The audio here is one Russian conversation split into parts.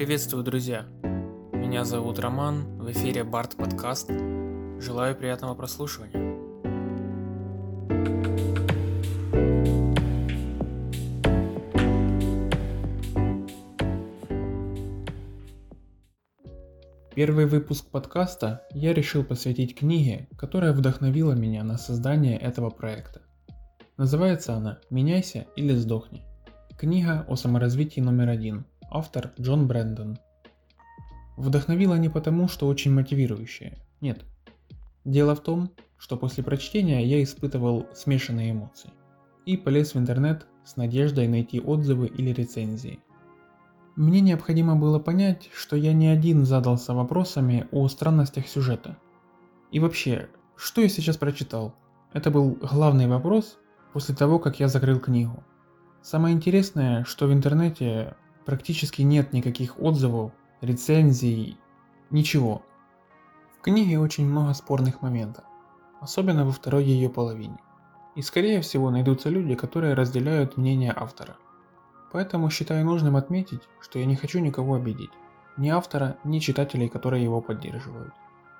Приветствую, друзья! Меня зовут Роман, в эфире Барт подкаст. Желаю приятного прослушивания. Первый выпуск подкаста я решил посвятить книге, которая вдохновила меня на создание этого проекта. Называется она «Меняйся или сдохни». Книга о саморазвитии номер один. Автор Джон Брэндон. Вдохновила не потому, что очень мотивирующая. Нет. Дело в том, что после прочтения я испытывал смешанные эмоции. И полез в интернет с надеждой найти отзывы или рецензии. Мне необходимо было понять, что я не один задался вопросами о странностях сюжета. И вообще, что я сейчас прочитал? Это был главный вопрос после того, как я закрыл книгу. Самое интересное, что в интернете практически нет никаких отзывов, рецензий, ничего. В книге очень много спорных моментов, особенно во второй ее половине. И скорее всего найдутся люди, которые разделяют мнение автора. Поэтому считаю нужным отметить, что я не хочу никого обидеть. Ни автора, ни читателей, которые его поддерживают.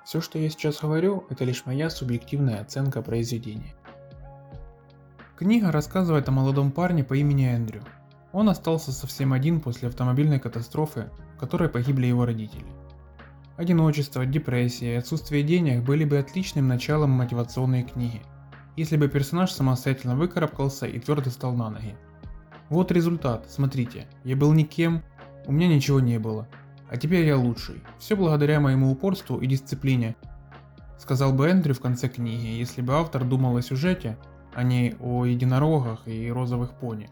Все, что я сейчас говорю, это лишь моя субъективная оценка произведения. Книга рассказывает о молодом парне по имени Эндрю. Он остался совсем один после автомобильной катастрофы, в которой погибли его родители. Одиночество, депрессия и отсутствие денег были бы отличным началом мотивационной книги, если бы персонаж самостоятельно выкарабкался и твердо стал на ноги. Вот результат, смотрите, я был никем, у меня ничего не было, а теперь я лучший, все благодаря моему упорству и дисциплине, сказал бы Эндрю в конце книги, если бы автор думал о сюжете, а не о единорогах и розовых пони.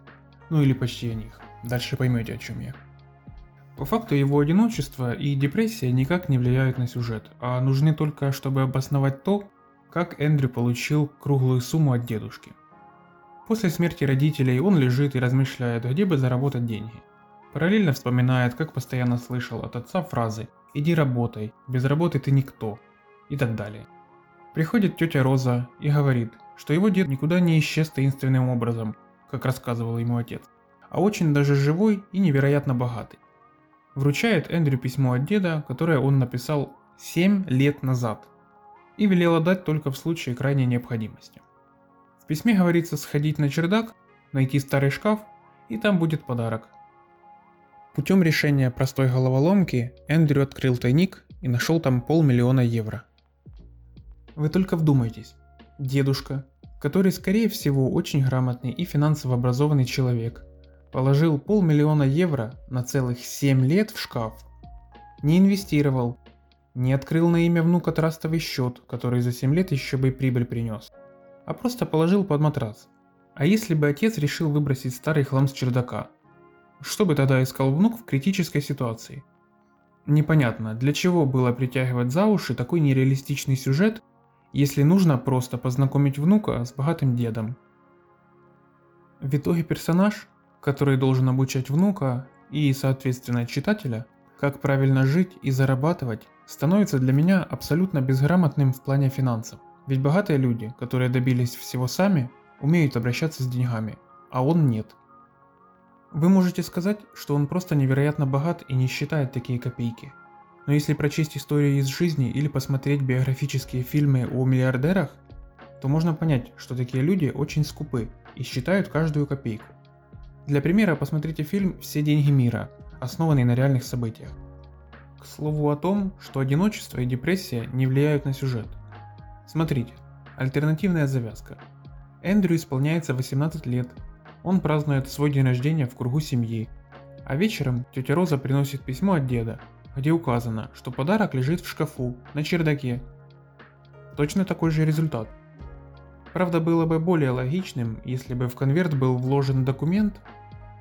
Ну или почти о них. Дальше поймете о чем я. По факту его одиночество и депрессия никак не влияют на сюжет, а нужны только, чтобы обосновать то, как Эндрю получил круглую сумму от дедушки. После смерти родителей он лежит и размышляет, где бы заработать деньги. Параллельно вспоминает, как постоянно слышал от отца фразы «иди работай, без работы ты никто» и так далее. Приходит тетя Роза и говорит, что его дед никуда не исчез таинственным образом, как рассказывал ему отец, а очень даже живой и невероятно богатый. Вручает Эндрю письмо от деда, которое он написал 7 лет назад, и велел отдать только в случае крайней необходимости. В письме говорится сходить на чердак, найти старый шкаф, и там будет подарок. Путем решения простой головоломки Эндрю открыл тайник и нашел там полмиллиона евро. Вы только вдумайтесь, дедушка, который скорее всего очень грамотный и финансово образованный человек, положил полмиллиона евро на целых 7 лет в шкаф. Не инвестировал, не открыл на имя внука трастовый счет, который за 7 лет еще бы и прибыль принес, а просто положил под матрас. А если бы отец решил выбросить старый хлам с чердака? Что бы тогда искал внук в критической ситуации? Непонятно, для чего было притягивать за уши такой нереалистичный сюжет если нужно просто познакомить внука с богатым дедом. В итоге персонаж, который должен обучать внука и, соответственно, читателя, как правильно жить и зарабатывать, становится для меня абсолютно безграмотным в плане финансов. Ведь богатые люди, которые добились всего сами, умеют обращаться с деньгами, а он нет. Вы можете сказать, что он просто невероятно богат и не считает такие копейки – но если прочесть историю из жизни или посмотреть биографические фильмы о миллиардерах, то можно понять, что такие люди очень скупы и считают каждую копейку. Для примера посмотрите фильм «Все деньги мира», основанный на реальных событиях. К слову о том, что одиночество и депрессия не влияют на сюжет. Смотрите, альтернативная завязка. Эндрю исполняется 18 лет, он празднует свой день рождения в кругу семьи, а вечером тетя Роза приносит письмо от деда, где указано, что подарок лежит в шкафу, на чердаке. Точно такой же результат. Правда, было бы более логичным, если бы в конверт был вложен документ,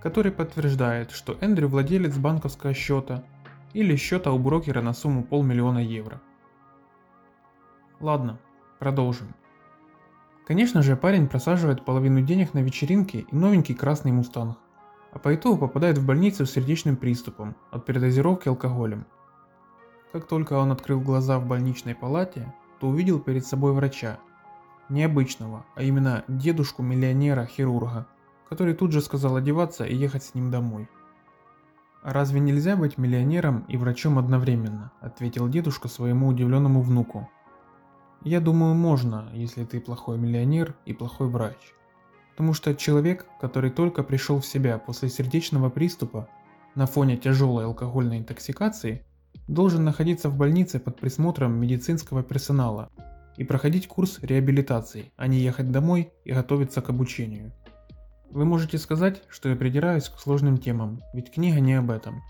который подтверждает, что Эндрю владелец банковского счета или счета у брокера на сумму полмиллиона евро. Ладно, продолжим. Конечно же, парень просаживает половину денег на вечеринке и новенький красный мустанг а по итогу попадает в больницу с сердечным приступом от передозировки алкоголем. Как только он открыл глаза в больничной палате, то увидел перед собой врача. Необычного, а именно дедушку-миллионера-хирурга, который тут же сказал одеваться и ехать с ним домой. «А разве нельзя быть миллионером и врачом одновременно?» – ответил дедушка своему удивленному внуку. «Я думаю, можно, если ты плохой миллионер и плохой врач. Потому что человек, который только пришел в себя после сердечного приступа на фоне тяжелой алкогольной интоксикации, должен находиться в больнице под присмотром медицинского персонала и проходить курс реабилитации, а не ехать домой и готовиться к обучению. Вы можете сказать, что я придираюсь к сложным темам, ведь книга не об этом.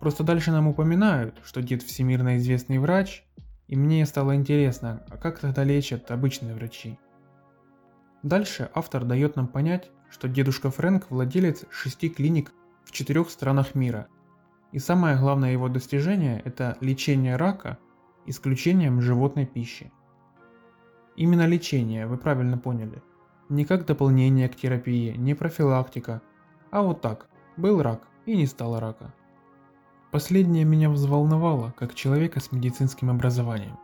Просто дальше нам упоминают, что дед всемирно известный врач, и мне стало интересно, а как тогда лечат обычные врачи? Дальше автор дает нам понять, что дедушка Фрэнк владелец шести клиник в четырех странах мира. И самое главное его достижение – это лечение рака исключением животной пищи. Именно лечение, вы правильно поняли – не как дополнение к терапии, не профилактика, а вот так, был рак и не стало рака. Последнее меня взволновало, как человека с медицинским образованием.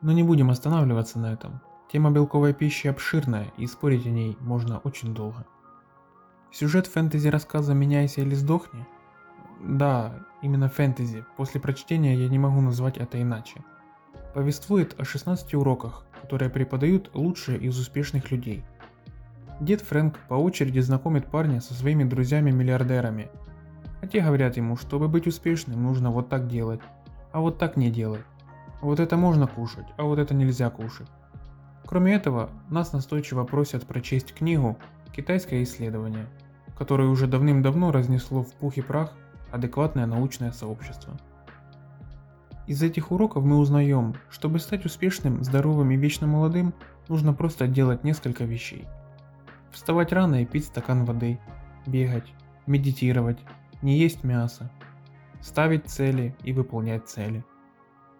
Но не будем останавливаться на этом. Тема белковой пищи обширная, и спорить о ней можно очень долго. Сюжет фэнтези рассказа «Меняйся или сдохни» Да, именно фэнтези. После прочтения я не могу назвать это иначе. Повествует о 16 уроках, которые преподают лучшие из успешных людей – Дед Фрэнк по очереди знакомит парня со своими друзьями-миллиардерами. А те говорят ему, чтобы быть успешным, нужно вот так делать, а вот так не делать. Вот это можно кушать, а вот это нельзя кушать. Кроме этого, нас настойчиво просят прочесть книгу «Китайское исследование», которое уже давным-давно разнесло в пух и прах адекватное научное сообщество. Из этих уроков мы узнаем, чтобы стать успешным, здоровым и вечно молодым, нужно просто делать несколько вещей – Вставать рано и пить стакан воды, бегать, медитировать, не есть мясо, ставить цели и выполнять цели,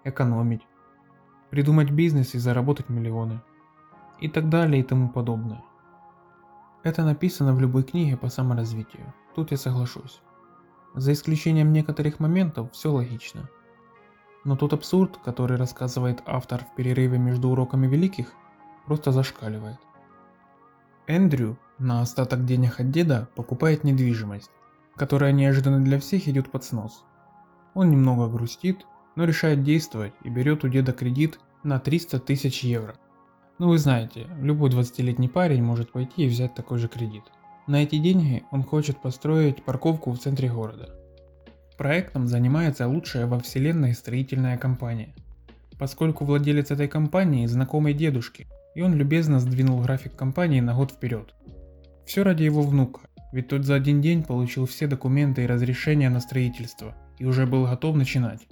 экономить, придумать бизнес и заработать миллионы и так далее и тому подобное. Это написано в любой книге по саморазвитию, тут я соглашусь. За исключением некоторых моментов все логично. Но тот абсурд, который рассказывает автор в перерыве между уроками великих, просто зашкаливает. Эндрю на остаток денег от деда покупает недвижимость, которая неожиданно для всех идет под снос. Он немного грустит, но решает действовать и берет у деда кредит на 300 тысяч евро. Ну вы знаете, любой 20-летний парень может пойти и взять такой же кредит. На эти деньги он хочет построить парковку в центре города. Проектом занимается лучшая во вселенной строительная компания. Поскольку владелец этой компании знакомый дедушки, и он любезно сдвинул график компании на год вперед. Все ради его внука, ведь тот за один день получил все документы и разрешения на строительство и уже был готов начинать.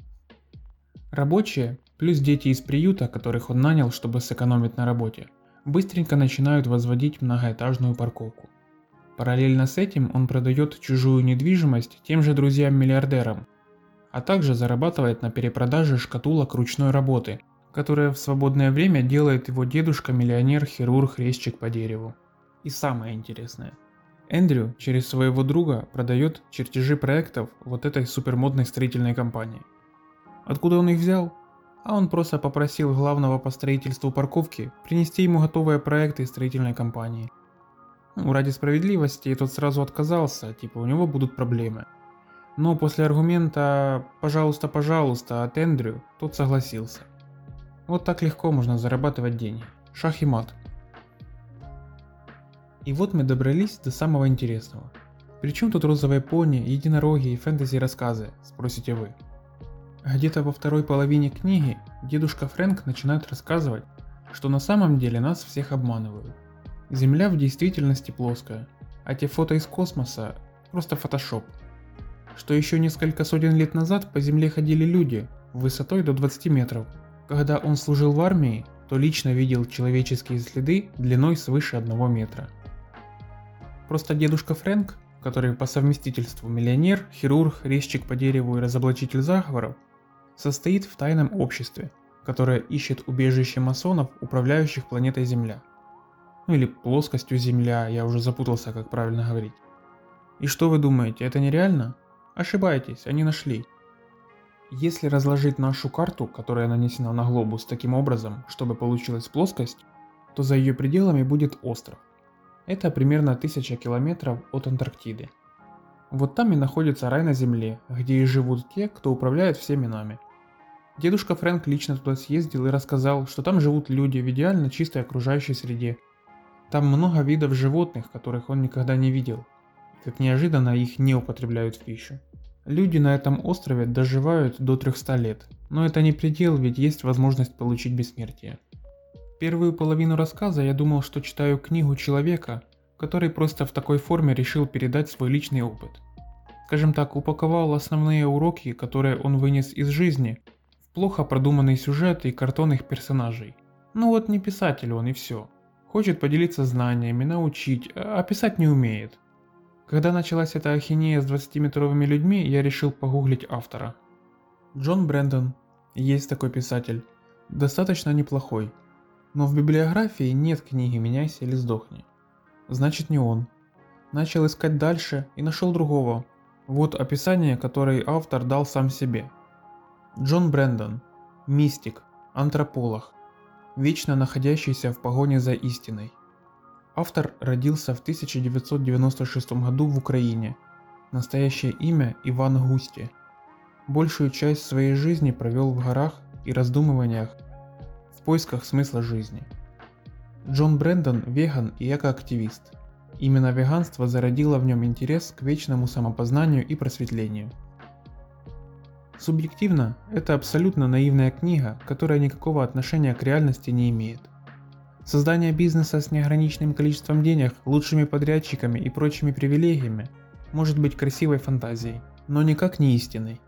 Рабочие, плюс дети из приюта, которых он нанял, чтобы сэкономить на работе, быстренько начинают возводить многоэтажную парковку. Параллельно с этим он продает чужую недвижимость тем же друзьям-миллиардерам, а также зарабатывает на перепродаже шкатулок ручной работы – которое в свободное время делает его дедушка-миллионер-хирург-резчик по дереву. И самое интересное. Эндрю через своего друга продает чертежи проектов вот этой супермодной строительной компании. Откуда он их взял? А он просто попросил главного по строительству парковки принести ему готовые проекты строительной компании. Ну, ради справедливости тот сразу отказался, типа у него будут проблемы. Но после аргумента «пожалуйста, пожалуйста» от Эндрю, тот согласился. Вот так легко можно зарабатывать деньги. Шах и мат. И вот мы добрались до самого интересного. Причем тут розовые пони, единороги и фэнтези рассказы, спросите вы. Где-то во второй половине книги дедушка Фрэнк начинает рассказывать, что на самом деле нас всех обманывают. Земля в действительности плоская, а те фото из космоса просто фотошоп. Что еще несколько сотен лет назад по Земле ходили люди высотой до 20 метров, когда он служил в армии, то лично видел человеческие следы длиной свыше одного метра. Просто дедушка Фрэнк, который по совместительству миллионер, хирург, резчик по дереву и разоблачитель заговоров, состоит в тайном обществе, которое ищет убежище масонов, управляющих планетой Земля. Ну или плоскостью Земля, я уже запутался, как правильно говорить. И что вы думаете, это нереально? Ошибаетесь, они нашли. Если разложить нашу карту, которая нанесена на глобус таким образом, чтобы получилась плоскость, то за ее пределами будет остров. Это примерно 1000 километров от Антарктиды. Вот там и находится рай на земле, где и живут те, кто управляет всеми нами. Дедушка Фрэнк лично туда съездил и рассказал, что там живут люди в идеально чистой окружающей среде. Там много видов животных, которых он никогда не видел. Как неожиданно их не употребляют в пищу. Люди на этом острове доживают до 300 лет, но это не предел, ведь есть возможность получить бессмертие. Первую половину рассказа я думал, что читаю книгу человека, который просто в такой форме решил передать свой личный опыт. Скажем так, упаковал основные уроки, которые он вынес из жизни, Плохо продуманный сюжет и картонных персонажей. Ну вот не писатель он и все. Хочет поделиться знаниями, научить, а писать не умеет. Когда началась эта ахинея с 20-метровыми людьми, я решил погуглить автора. Джон Брэндон. Есть такой писатель. Достаточно неплохой. Но в библиографии нет книги «Меняйся или сдохни». Значит не он. Начал искать дальше и нашел другого. Вот описание, которое автор дал сам себе – Джон Брэндон. Мистик. Антрополог. Вечно находящийся в погоне за истиной. Автор родился в 1996 году в Украине. Настоящее имя Иван Густи. Большую часть своей жизни провел в горах и раздумываниях в поисках смысла жизни. Джон Брэндон – веган и экоактивист. Именно веганство зародило в нем интерес к вечному самопознанию и просветлению – Субъективно, это абсолютно наивная книга, которая никакого отношения к реальности не имеет. Создание бизнеса с неограниченным количеством денег, лучшими подрядчиками и прочими привилегиями может быть красивой фантазией, но никак не истиной.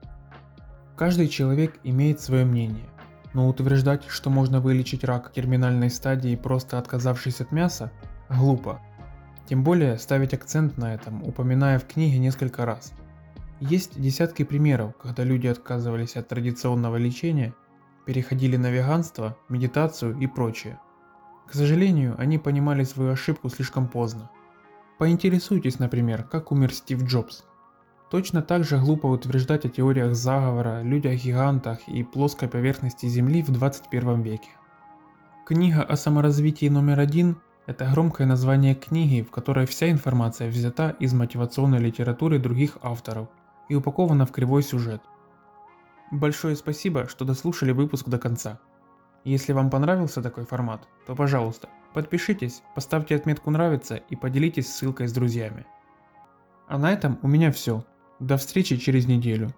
Каждый человек имеет свое мнение, но утверждать, что можно вылечить рак терминальной стадии, просто отказавшись от мяса, глупо. Тем более ставить акцент на этом, упоминая в книге несколько раз – есть десятки примеров, когда люди отказывались от традиционного лечения, переходили на веганство, медитацию и прочее. К сожалению, они понимали свою ошибку слишком поздно. Поинтересуйтесь, например, как умер Стив Джобс. Точно так же глупо утверждать о теориях заговора, людях-гигантах и плоской поверхности Земли в 21 веке. Книга о саморазвитии номер один – это громкое название книги, в которой вся информация взята из мотивационной литературы других авторов, и упакована в кривой сюжет. Большое спасибо, что дослушали выпуск до конца. Если вам понравился такой формат, то пожалуйста, подпишитесь, поставьте отметку «Нравится» и поделитесь ссылкой с друзьями. А на этом у меня все. До встречи через неделю.